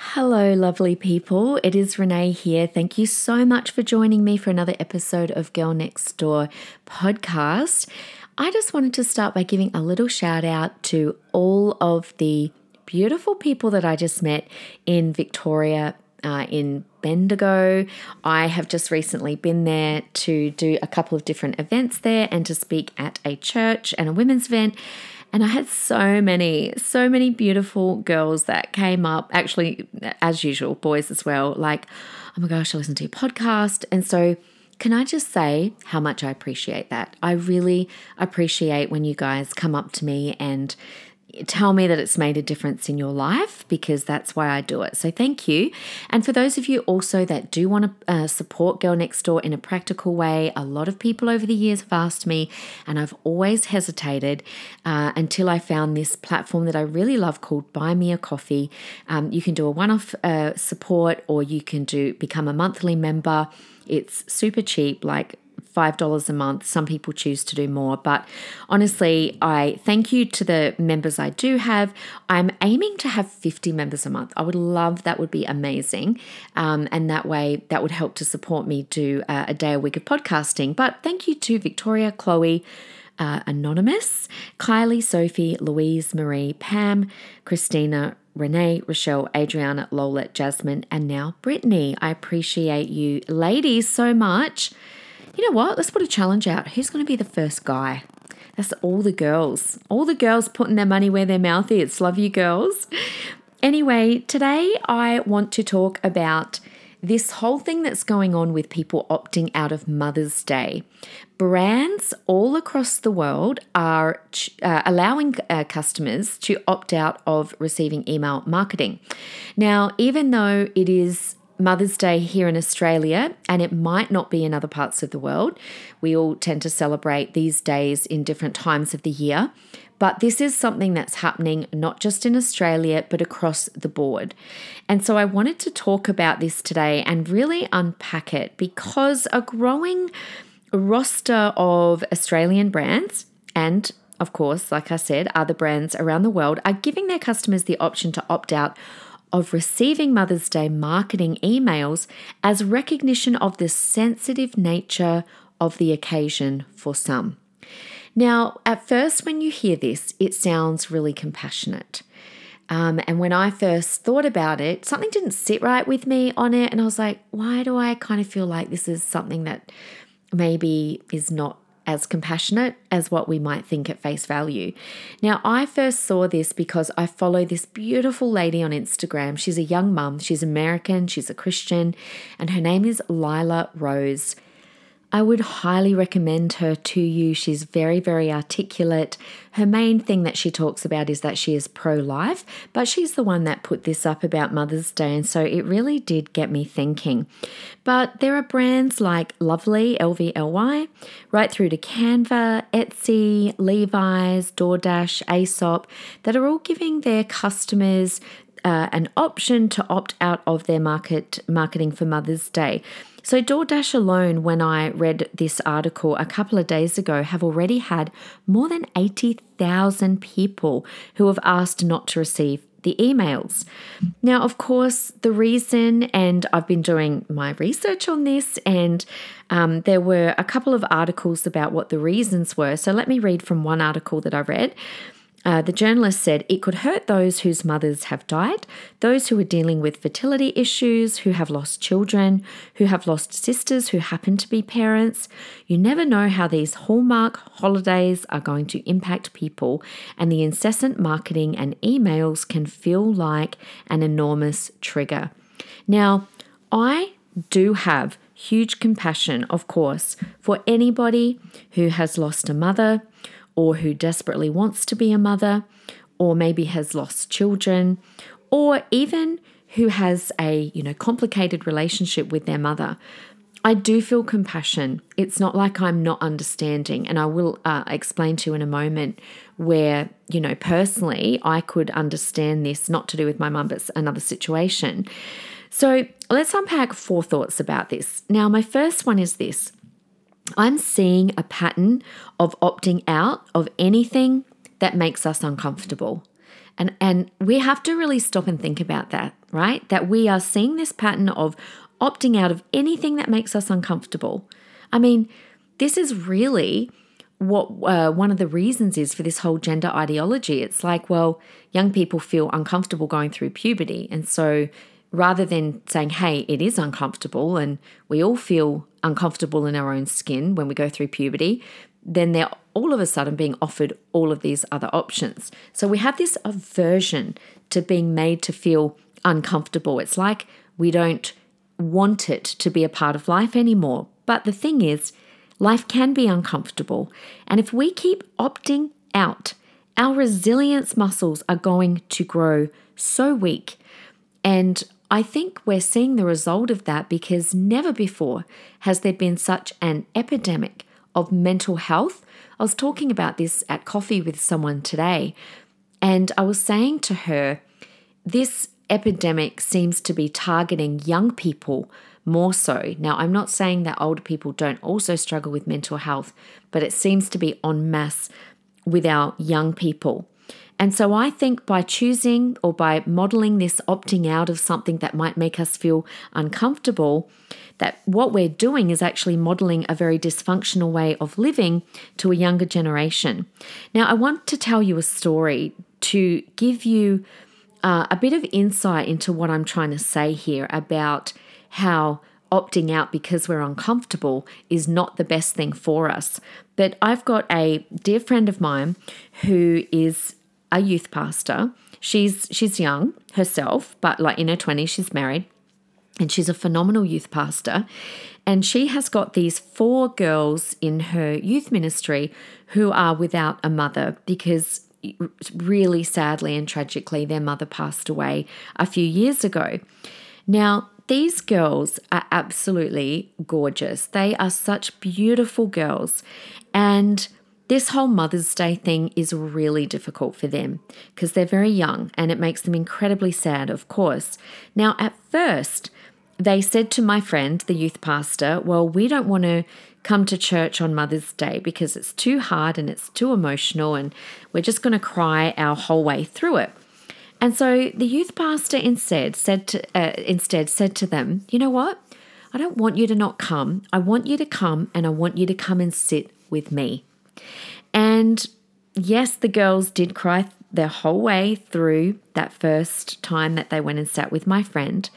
Hello, lovely people. It is Renee here. Thank you so much for joining me for another episode of Girl Next Door podcast. I just wanted to start by giving a little shout out to all of the beautiful people that I just met in Victoria, uh, in Bendigo. I have just recently been there to do a couple of different events there and to speak at a church and a women's event. And I had so many, so many beautiful girls that came up, actually, as usual, boys as well, like, oh my gosh, I listened to your podcast. And so, can I just say how much I appreciate that? I really appreciate when you guys come up to me and tell me that it's made a difference in your life because that's why I do it. So thank you. And for those of you also that do want to uh, support Girl Next Door in a practical way, a lot of people over the years have asked me, and I've always hesitated uh, until I found this platform that I really love called Buy Me a Coffee. Um, you can do a one-off uh, support, or you can do become a monthly member. It's super cheap, like $5 a month. Some people choose to do more. But honestly, I thank you to the members I do have. I'm aiming to have 50 members a month. I would love that, would be amazing. Um, and that way, that would help to support me do uh, a day a week of podcasting. But thank you to Victoria, Chloe, uh, Anonymous, Kylie, Sophie, Louise, Marie, Pam, Christina, Renee, Rochelle, Adriana, Lola, Jasmine, and now Brittany. I appreciate you ladies so much you know what? Let's put a challenge out. Who's going to be the first guy? That's all the girls. All the girls putting their money where their mouth is. Love you, girls. Anyway, today I want to talk about this whole thing that's going on with people opting out of Mother's Day. Brands all across the world are uh, allowing uh, customers to opt out of receiving email marketing. Now, even though it is Mother's Day here in Australia, and it might not be in other parts of the world. We all tend to celebrate these days in different times of the year. But this is something that's happening not just in Australia, but across the board. And so I wanted to talk about this today and really unpack it because a growing roster of Australian brands and of course, like I said, other brands around the world are giving their customers the option to opt out of receiving Mother's Day marketing emails as recognition of the sensitive nature of the occasion for some. Now, at first, when you hear this, it sounds really compassionate. Um, and when I first thought about it, something didn't sit right with me on it. And I was like, why do I kind of feel like this is something that maybe is not as compassionate as what we might think at face value. Now, I first saw this because I follow this beautiful lady on Instagram. She's a young mum, she's American, she's a Christian, and her name is Lila Rose. I would highly recommend her to you. She's very, very articulate. Her main thing that she talks about is that she is pro life, but she's the one that put this up about Mother's Day, and so it really did get me thinking. But there are brands like Lovely, LVLY, right through to Canva, Etsy, Levi's, DoorDash, Aesop, that are all giving their customers uh, an option to opt out of their market marketing for Mother's Day. So, DoorDash alone, when I read this article a couple of days ago, have already had more than 80,000 people who have asked not to receive the emails. Now, of course, the reason, and I've been doing my research on this, and um, there were a couple of articles about what the reasons were. So, let me read from one article that I read. Uh, the journalist said it could hurt those whose mothers have died, those who are dealing with fertility issues, who have lost children, who have lost sisters who happen to be parents. You never know how these hallmark holidays are going to impact people, and the incessant marketing and emails can feel like an enormous trigger. Now, I do have huge compassion, of course, for anybody who has lost a mother or who desperately wants to be a mother, or maybe has lost children, or even who has a, you know, complicated relationship with their mother. I do feel compassion. It's not like I'm not understanding. And I will uh, explain to you in a moment where, you know, personally, I could understand this, not to do with my mum, but another situation. So let's unpack four thoughts about this. Now, my first one is this I'm seeing a pattern of opting out of anything that makes us uncomfortable. And, and we have to really stop and think about that, right? That we are seeing this pattern of opting out of anything that makes us uncomfortable. I mean, this is really what uh, one of the reasons is for this whole gender ideology. It's like, well, young people feel uncomfortable going through puberty. And so rather than saying, hey, it is uncomfortable and we all feel uncomfortable in our own skin when we go through puberty, then they're all of a sudden being offered all of these other options. So we have this aversion to being made to feel uncomfortable. It's like we don't want it to be a part of life anymore. But the thing is, life can be uncomfortable. And if we keep opting out, our resilience muscles are going to grow so weak. And I think we're seeing the result of that because never before has there been such an epidemic of mental health. I was talking about this at coffee with someone today, and I was saying to her, this epidemic seems to be targeting young people more so. Now, I'm not saying that older people don't also struggle with mental health, but it seems to be en masse with our young people. And so I think by choosing or by modeling this opting out of something that might make us feel uncomfortable, that what we're doing is actually modeling a very dysfunctional way of living to a younger generation. Now, I want to tell you a story to give you uh, a bit of insight into what I'm trying to say here about how opting out because we're uncomfortable is not the best thing for us. But I've got a dear friend of mine who is a youth pastor. She's she's young herself, but like in her 20s she's married and she's a phenomenal youth pastor. And she has got these four girls in her youth ministry who are without a mother because really sadly and tragically, their mother passed away a few years ago. Now, these girls are absolutely gorgeous. They are such beautiful girls. And this whole Mother's Day thing is really difficult for them because they're very young and it makes them incredibly sad, of course. Now, at first, they said to my friend, the youth pastor, Well, we don't want to come to church on Mother's Day because it's too hard and it's too emotional, and we're just going to cry our whole way through it. And so the youth pastor instead said to, uh, instead said to them, "You know what? I don't want you to not come. I want you to come, and I want you to come and sit with me." And yes, the girls did cry their whole way through that first time that they went and sat with my friend.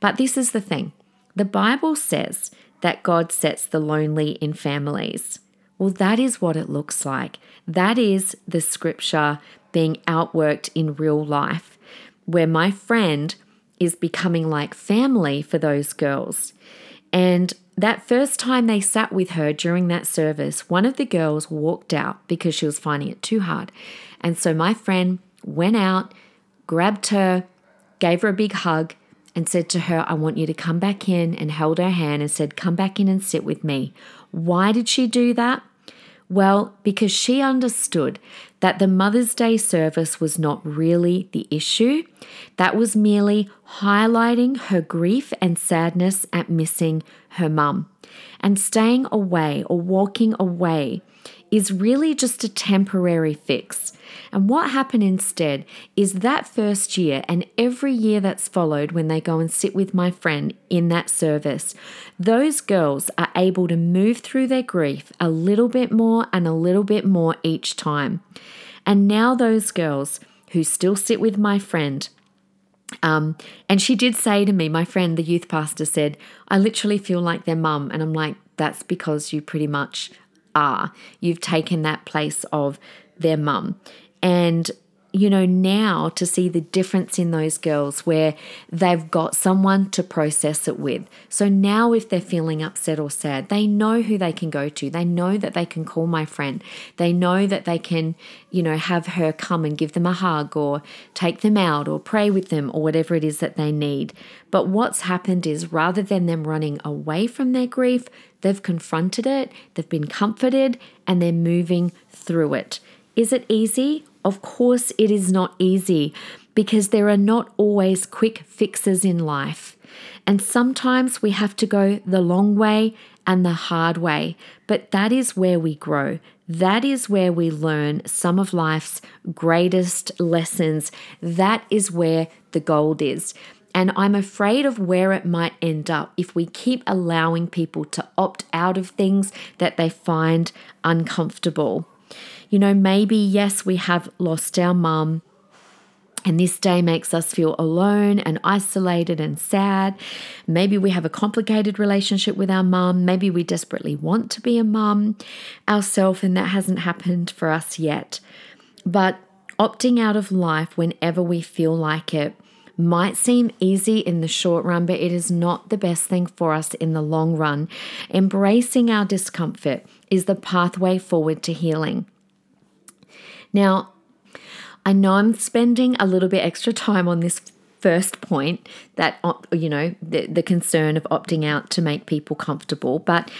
But this is the thing the Bible says that God sets the lonely in families. Well, that is what it looks like. That is the scripture being outworked in real life, where my friend is becoming like family for those girls. And that first time they sat with her during that service, one of the girls walked out because she was finding it too hard. And so my friend went out, grabbed her, gave her a big hug, and said to her, I want you to come back in, and held her hand and said, Come back in and sit with me. Why did she do that? Well, because she understood that the Mother's Day service was not really the issue. That was merely highlighting her grief and sadness at missing her mum. And staying away or walking away is really just a temporary fix. And what happened instead is that first year and every year that's followed when they go and sit with my friend in that service, those girls are able to move through their grief a little bit more and a little bit more each time. And now those girls who still sit with my friend, um, and she did say to me, my friend, the youth pastor, said, I literally feel like their mum. And I'm like, that's because you pretty much are. You've taken that place of their mum. And you know, now to see the difference in those girls where they've got someone to process it with. So now, if they're feeling upset or sad, they know who they can go to. They know that they can call my friend. They know that they can, you know, have her come and give them a hug or take them out or pray with them or whatever it is that they need. But what's happened is rather than them running away from their grief, they've confronted it, they've been comforted, and they're moving through it. Is it easy? Of course, it is not easy because there are not always quick fixes in life. And sometimes we have to go the long way and the hard way. But that is where we grow. That is where we learn some of life's greatest lessons. That is where the gold is. And I'm afraid of where it might end up if we keep allowing people to opt out of things that they find uncomfortable. You know, maybe, yes, we have lost our mum. And this day makes us feel alone and isolated and sad. Maybe we have a complicated relationship with our mum. Maybe we desperately want to be a mum ourselves, and that hasn't happened for us yet. But opting out of life whenever we feel like it might seem easy in the short run, but it is not the best thing for us in the long run. Embracing our discomfort is the pathway forward to healing. Now, I know I'm spending a little bit extra time on this first point that, you know, the, the concern of opting out to make people comfortable, but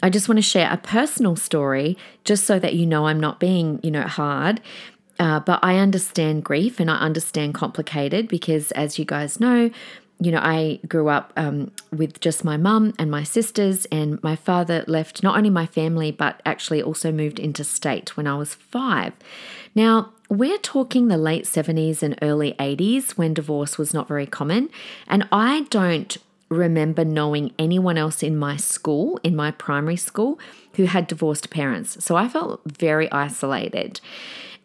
I just want to share a personal story just so that you know I'm not being, you know, hard. Uh, but I understand grief and I understand complicated because, as you guys know, you know, I grew up um, with just my mum and my sisters, and my father left not only my family, but actually also moved interstate when I was five. Now, we're talking the late 70s and early 80s when divorce was not very common, and I don't remember knowing anyone else in my school, in my primary school, who had divorced parents. So I felt very isolated.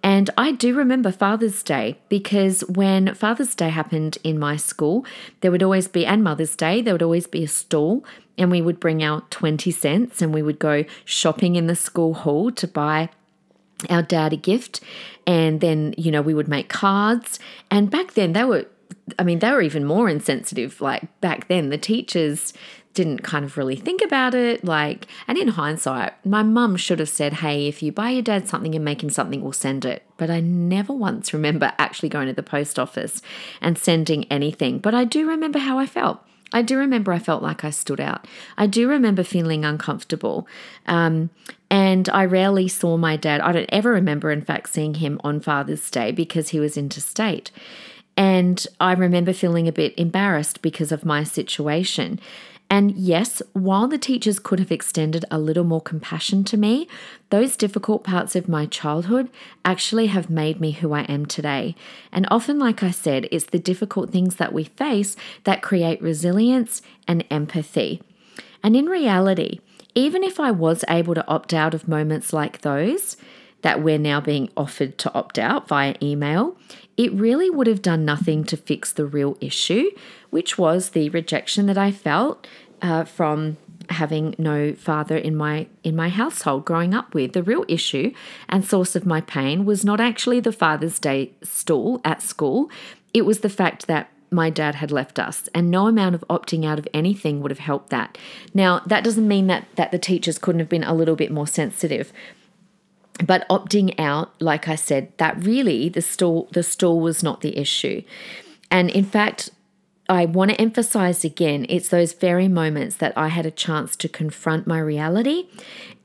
And I do remember Father's Day because when Father's Day happened in my school, there would always be, and Mother's Day, there would always be a stall, and we would bring out 20 cents and we would go shopping in the school hall to buy our dad a gift. And then, you know, we would make cards. And back then, they were, I mean, they were even more insensitive. Like back then, the teachers, didn't kind of really think about it. Like, and in hindsight, my mum should have said, Hey, if you buy your dad something and make him something, we'll send it. But I never once remember actually going to the post office and sending anything. But I do remember how I felt. I do remember I felt like I stood out. I do remember feeling uncomfortable. Um, and I rarely saw my dad. I don't ever remember, in fact, seeing him on Father's Day because he was interstate. And I remember feeling a bit embarrassed because of my situation. And yes, while the teachers could have extended a little more compassion to me, those difficult parts of my childhood actually have made me who I am today. And often, like I said, it's the difficult things that we face that create resilience and empathy. And in reality, even if I was able to opt out of moments like those, that we're now being offered to opt out via email, it really would have done nothing to fix the real issue, which was the rejection that I felt uh, from having no father in my in my household growing up with. The real issue and source of my pain was not actually the father's day stall at school. It was the fact that my dad had left us and no amount of opting out of anything would have helped that now that doesn't mean that that the teachers couldn't have been a little bit more sensitive but opting out, like I said, that really the stall the stall was not the issue. And in fact, I want to emphasize again, it's those very moments that I had a chance to confront my reality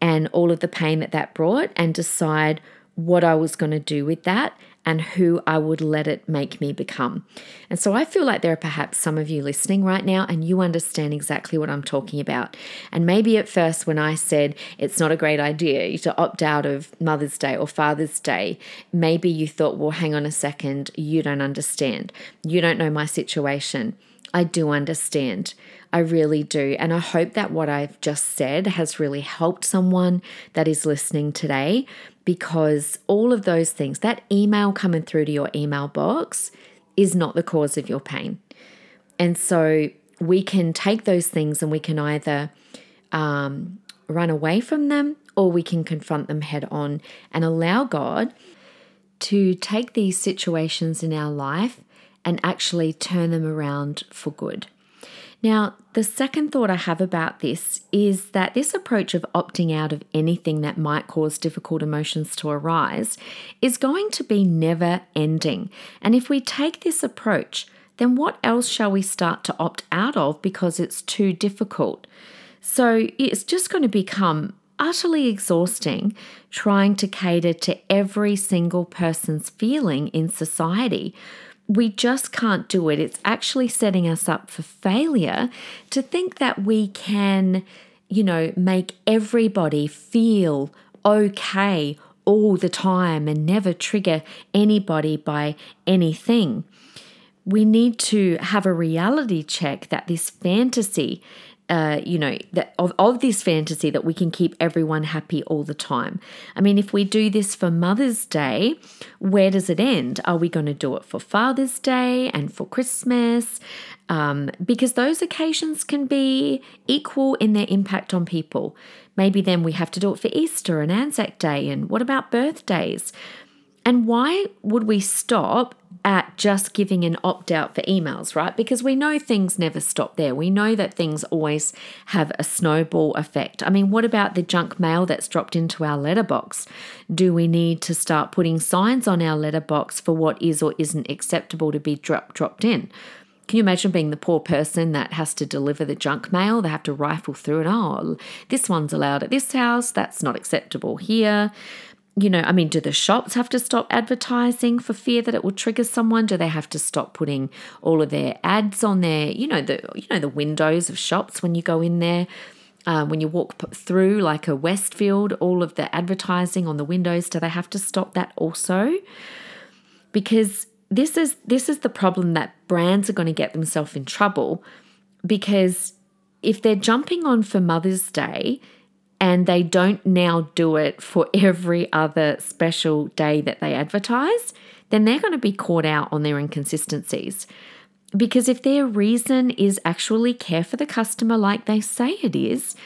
and all of the pain that that brought and decide what I was going to do with that and who I would let it make me become. And so I feel like there are perhaps some of you listening right now and you understand exactly what I'm talking about. And maybe at first, when I said it's not a great idea to opt out of Mother's Day or Father's Day, maybe you thought, well, hang on a second, you don't understand. You don't know my situation. I do understand. I really do. And I hope that what I've just said has really helped someone that is listening today because all of those things, that email coming through to your email box is not the cause of your pain. And so we can take those things and we can either um, run away from them or we can confront them head on and allow God to take these situations in our life and actually turn them around for good. Now, the second thought I have about this is that this approach of opting out of anything that might cause difficult emotions to arise is going to be never ending. And if we take this approach, then what else shall we start to opt out of because it's too difficult? So it's just going to become utterly exhausting trying to cater to every single person's feeling in society we just can't do it. It's actually setting us up for failure to think that we can, you know, make everybody feel okay all the time and never trigger anybody by anything. We need to have a reality check that this fantasy uh, you know, that of, of this fantasy that we can keep everyone happy all the time. I mean, if we do this for Mother's Day, where does it end? Are we going to do it for Father's Day and for Christmas? Um, because those occasions can be equal in their impact on people. Maybe then we have to do it for Easter and Anzac Day, and what about birthdays? And why would we stop at just giving an opt out for emails, right? Because we know things never stop there. We know that things always have a snowball effect. I mean, what about the junk mail that's dropped into our letterbox? Do we need to start putting signs on our letterbox for what is or isn't acceptable to be drop, dropped in? Can you imagine being the poor person that has to deliver the junk mail? They have to rifle through it. Oh, this one's allowed at this house. That's not acceptable here you know, I mean, do the shops have to stop advertising for fear that it will trigger someone? Do they have to stop putting all of their ads on their, you know, the you know the windows of shops when you go in there? Uh, when you walk through like a Westfield, all of the advertising on the windows, do they have to stop that also? Because this is this is the problem that brands are going to get themselves in trouble because if they're jumping on for Mother's Day and they don't now do it for every other special day that they advertise, then they're going to be caught out on their inconsistencies. Because if their reason is actually care for the customer like they say it is,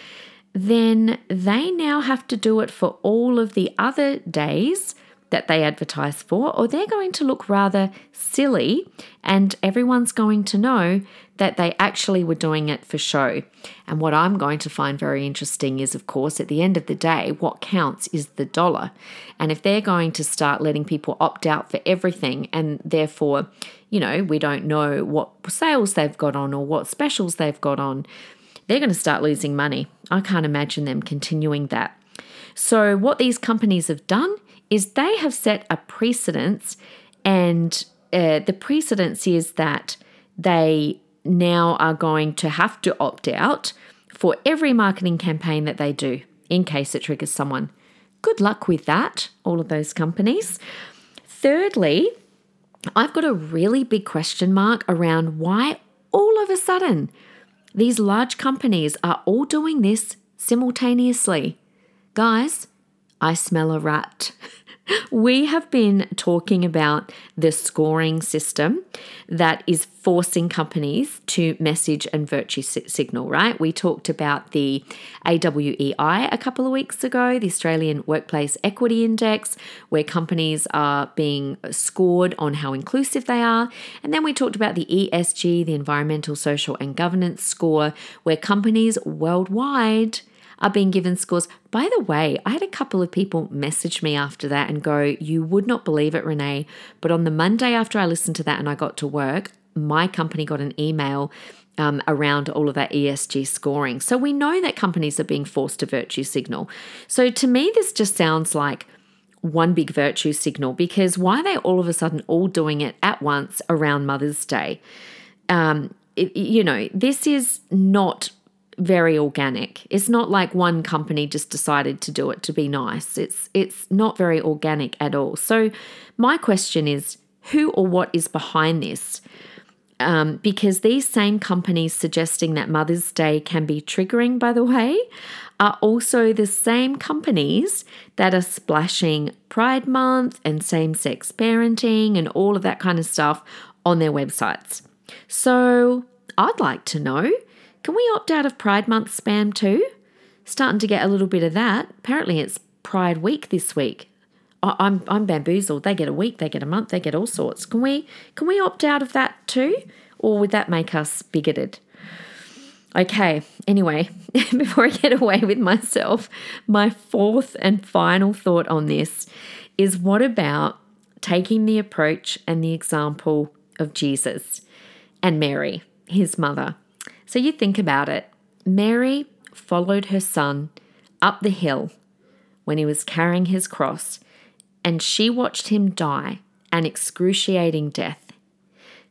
then they now have to do it for all of the other days that they advertise for, or they're going to look rather silly and everyone's going to know that they actually were doing it for show. And what I'm going to find very interesting is, of course, at the end of the day, what counts is the dollar. And if they're going to start letting people opt out for everything, and therefore, you know, we don't know what sales they've got on or what specials they've got on, they're going to start losing money. I can't imagine them continuing that. So, what these companies have done is they have set a precedence, and uh, the precedence is that they now are going to have to opt out for every marketing campaign that they do in case it triggers someone. Good luck with that, all of those companies. Thirdly, I've got a really big question mark around why all of a sudden these large companies are all doing this simultaneously. Guys, I smell a rat. we have been talking about the scoring system that is forcing companies to message and virtue signal, right? We talked about the AWEI a couple of weeks ago, the Australian Workplace Equity Index, where companies are being scored on how inclusive they are. And then we talked about the ESG, the Environmental, Social, and Governance score, where companies worldwide are being given scores. By the way, I had a couple of people message me after that and go, You would not believe it, Renee. But on the Monday after I listened to that and I got to work, my company got an email um, around all of that ESG scoring. So we know that companies are being forced to virtue signal. So to me, this just sounds like one big virtue signal because why are they all of a sudden all doing it at once around Mother's Day? Um, it, you know, this is not very organic. It's not like one company just decided to do it to be nice. It's it's not very organic at all. So my question is who or what is behind this? Um, because these same companies suggesting that Mother's Day can be triggering, by the way, are also the same companies that are splashing Pride Month and same sex parenting and all of that kind of stuff on their websites. So I'd like to know can we opt out of Pride Month spam too? Starting to get a little bit of that. Apparently, it's Pride Week this week. I'm I'm bamboozled. They get a week, they get a month, they get all sorts. Can we can we opt out of that too, or would that make us bigoted? Okay, anyway, before I get away with myself, my fourth and final thought on this is what about taking the approach and the example of Jesus and Mary, his mother? So you think about it. Mary followed her son up the hill when he was carrying his cross, and she watched him die an excruciating death.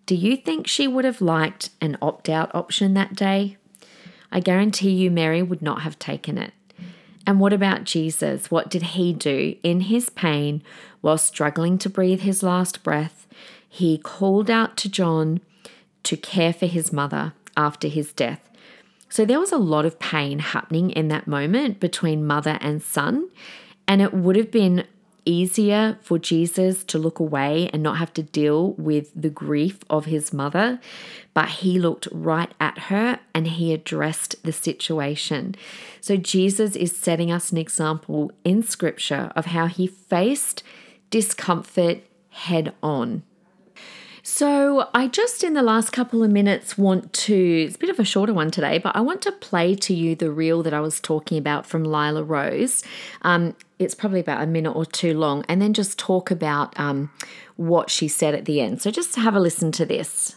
Do you think she would have liked an opt out option that day? I guarantee you, Mary would not have taken it. And what about Jesus? What did he do? In his pain, while struggling to breathe his last breath, he called out to John to care for his mother after his death. So there was a lot of pain happening in that moment between mother and son. And it would have been easier for Jesus to look away and not have to deal with the grief of his mother. But he looked right at her and he addressed the situation. So Jesus is setting us an example in scripture of how he faced discomfort head on. So, I just in the last couple of minutes want to, it's a bit of a shorter one today, but I want to play to you the reel that I was talking about from Lila Rose. Um, it's probably about a minute or two long, and then just talk about um, what she said at the end. So, just have a listen to this.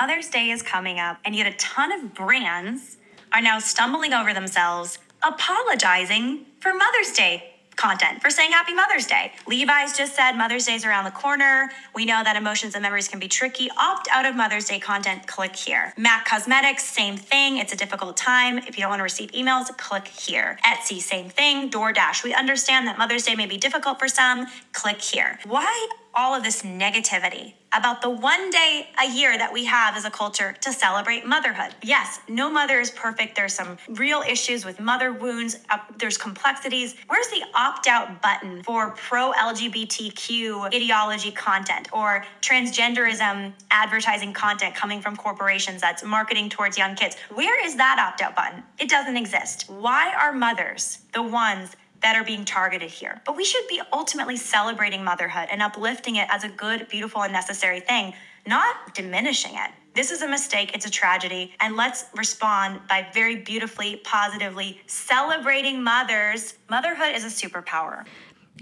Mother's Day is coming up, and yet a ton of brands are now stumbling over themselves, apologizing for Mother's Day content for saying Happy Mother's Day. Levi's just said Mother's Day is around the corner. We know that emotions and memories can be tricky. Opt out of Mother's Day content, click here. MAC Cosmetics, same thing. It's a difficult time. If you don't want to receive emails, click here. Etsy, same thing. DoorDash, we understand that Mother's Day may be difficult for some. Click here. Why all of this negativity about the one day a year that we have as a culture to celebrate motherhood. Yes, no mother is perfect. There's some real issues with mother wounds, uh, there's complexities. Where's the opt out button for pro LGBTQ ideology content or transgenderism advertising content coming from corporations that's marketing towards young kids? Where is that opt out button? It doesn't exist. Why are mothers the ones that are being targeted here. But we should be ultimately celebrating motherhood and uplifting it as a good, beautiful, and necessary thing, not diminishing it. This is a mistake, it's a tragedy, and let's respond by very beautifully, positively celebrating mothers. Motherhood is a superpower.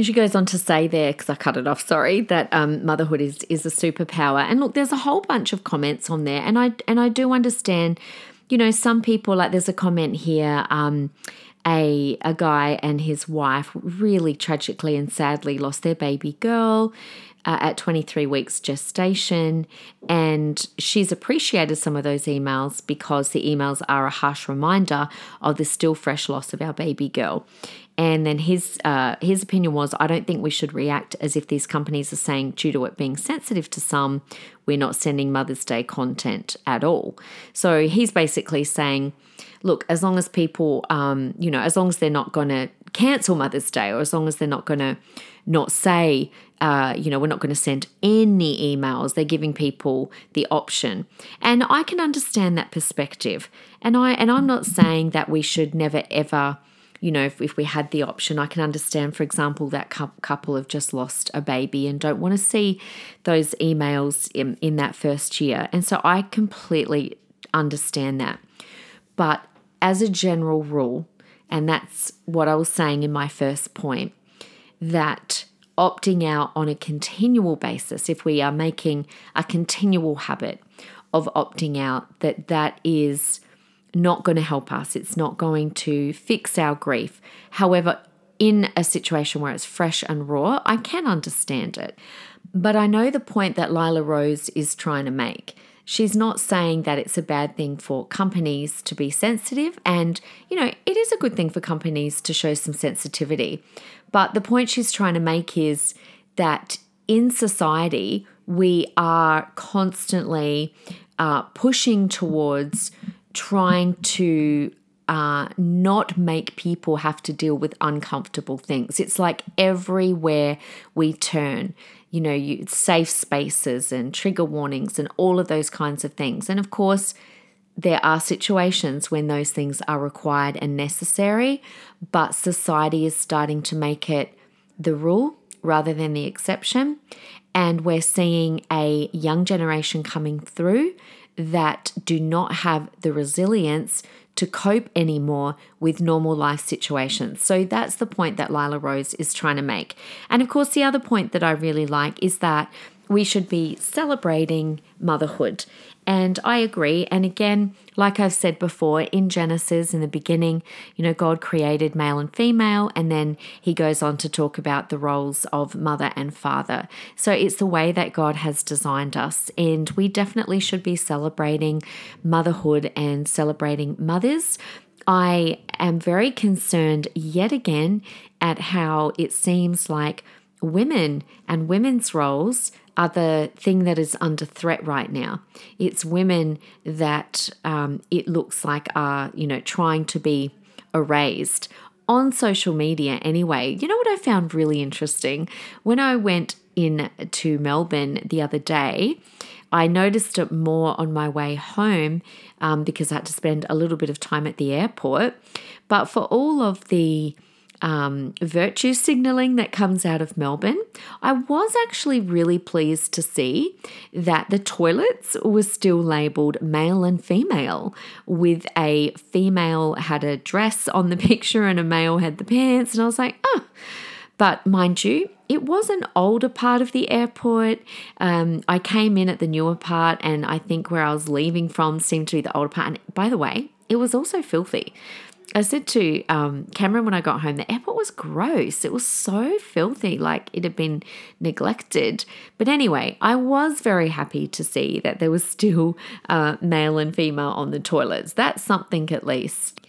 She goes on to say there, because I cut it off, sorry, that um, motherhood is is a superpower. And look, there's a whole bunch of comments on there, and I and I do understand, you know, some people like there's a comment here. Um, a a guy and his wife really tragically and sadly lost their baby girl uh, at 23 weeks gestation and she's appreciated some of those emails because the emails are a harsh reminder of the still fresh loss of our baby girl and then his uh, his opinion was, I don't think we should react as if these companies are saying, due to it being sensitive to some, we're not sending Mother's Day content at all. So he's basically saying, look, as long as people, um, you know, as long as they're not going to cancel Mother's Day, or as long as they're not going to not say, uh, you know, we're not going to send any emails. They're giving people the option, and I can understand that perspective. And I and I'm not saying that we should never ever you know, if, if we had the option, I can understand, for example, that couple have just lost a baby and don't want to see those emails in, in that first year. And so I completely understand that. But as a general rule, and that's what I was saying in my first point, that opting out on a continual basis, if we are making a continual habit of opting out, that that is not going to help us. It's not going to fix our grief. However, in a situation where it's fresh and raw, I can understand it. But I know the point that Lila Rose is trying to make. She's not saying that it's a bad thing for companies to be sensitive, and you know, it is a good thing for companies to show some sensitivity. But the point she's trying to make is that in society, we are constantly uh, pushing towards trying to uh, not make people have to deal with uncomfortable things. It's like everywhere we turn, you know, you, safe spaces and trigger warnings and all of those kinds of things. And of course, there are situations when those things are required and necessary, but society is starting to make it the rule rather than the exception. And we're seeing a young generation coming through that do not have the resilience to cope anymore with normal life situations. So that's the point that Lila Rose is trying to make. And of course, the other point that I really like is that we should be celebrating motherhood. And I agree. And again, like I've said before, in Genesis, in the beginning, you know, God created male and female, and then he goes on to talk about the roles of mother and father. So it's the way that God has designed us. And we definitely should be celebrating motherhood and celebrating mothers. I am very concerned yet again at how it seems like women and women's roles the thing that is under threat right now. It's women that um, it looks like are, you know, trying to be erased on social media anyway. You know what I found really interesting? When I went in to Melbourne the other day, I noticed it more on my way home um, because I had to spend a little bit of time at the airport. But for all of the um, virtue signaling that comes out of Melbourne, I was actually really pleased to see that the toilets were still labelled male and female, with a female had a dress on the picture and a male had the pants. And I was like, oh. But mind you, it was an older part of the airport. Um, I came in at the newer part, and I think where I was leaving from seemed to be the older part. And by the way, it was also filthy. I said to um, Cameron when I got home, the airport was gross. It was so filthy, like it had been neglected. But anyway, I was very happy to see that there was still uh, male and female on the toilets. That's something at least.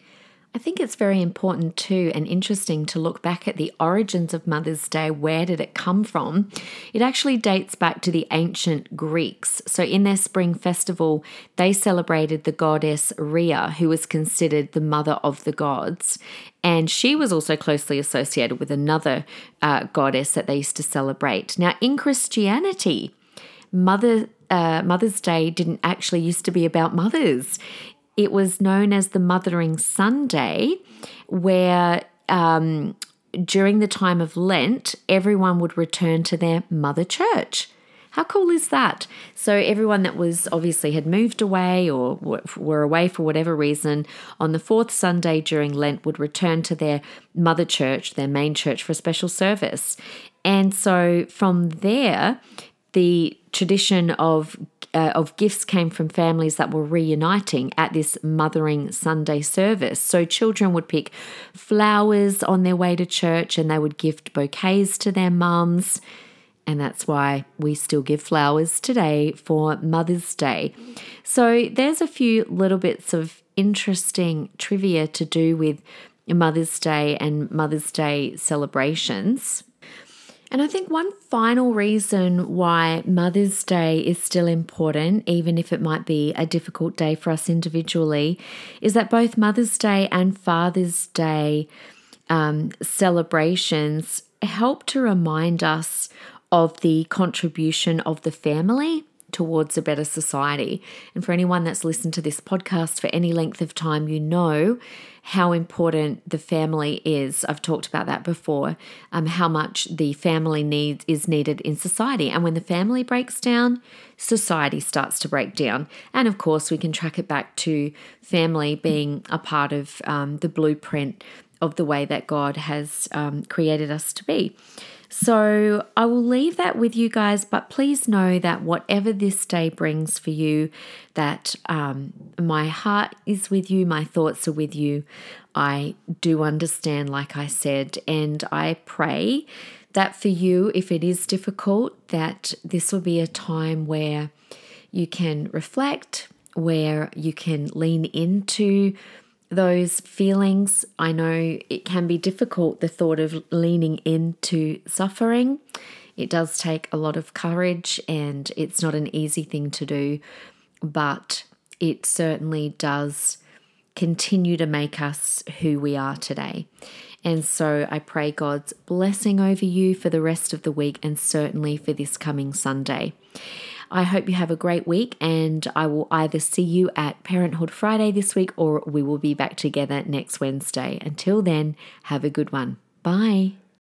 I think it's very important too and interesting to look back at the origins of Mother's Day. Where did it come from? It actually dates back to the ancient Greeks. So, in their spring festival, they celebrated the goddess Rhea, who was considered the mother of the gods. And she was also closely associated with another uh, goddess that they used to celebrate. Now, in Christianity, Mother uh, Mother's Day didn't actually used to be about mothers it was known as the Mothering Sunday, where um, during the time of Lent, everyone would return to their mother church. How cool is that? So, everyone that was obviously had moved away or were away for whatever reason on the fourth Sunday during Lent would return to their mother church, their main church, for a special service. And so, from there, the tradition of uh, of gifts came from families that were reuniting at this Mothering Sunday service. So children would pick flowers on their way to church and they would gift bouquets to their mums. And that's why we still give flowers today for Mother's Day. So there's a few little bits of interesting trivia to do with Mother's Day and Mother's Day celebrations. And I think one final reason why Mother's Day is still important, even if it might be a difficult day for us individually, is that both Mother's Day and Father's Day um, celebrations help to remind us of the contribution of the family towards a better society. And for anyone that's listened to this podcast for any length of time, you know how important the family is. I've talked about that before, um, how much the family needs is needed in society. And when the family breaks down, society starts to break down. And of course, we can track it back to family being a part of um, the blueprint of the way that God has um, created us to be. So I will leave that with you guys, but please know that whatever this day brings for you, that um, my heart is with you, my thoughts are with you. I do understand, like I said, and I pray that for you, if it is difficult, that this will be a time where you can reflect, where you can lean into those feelings. I know it can be difficult, the thought of leaning into suffering. It does take a lot of courage and it's not an easy thing to do, but it certainly does continue to make us who we are today. And so I pray God's blessing over you for the rest of the week and certainly for this coming Sunday. I hope you have a great week, and I will either see you at Parenthood Friday this week or we will be back together next Wednesday. Until then, have a good one. Bye.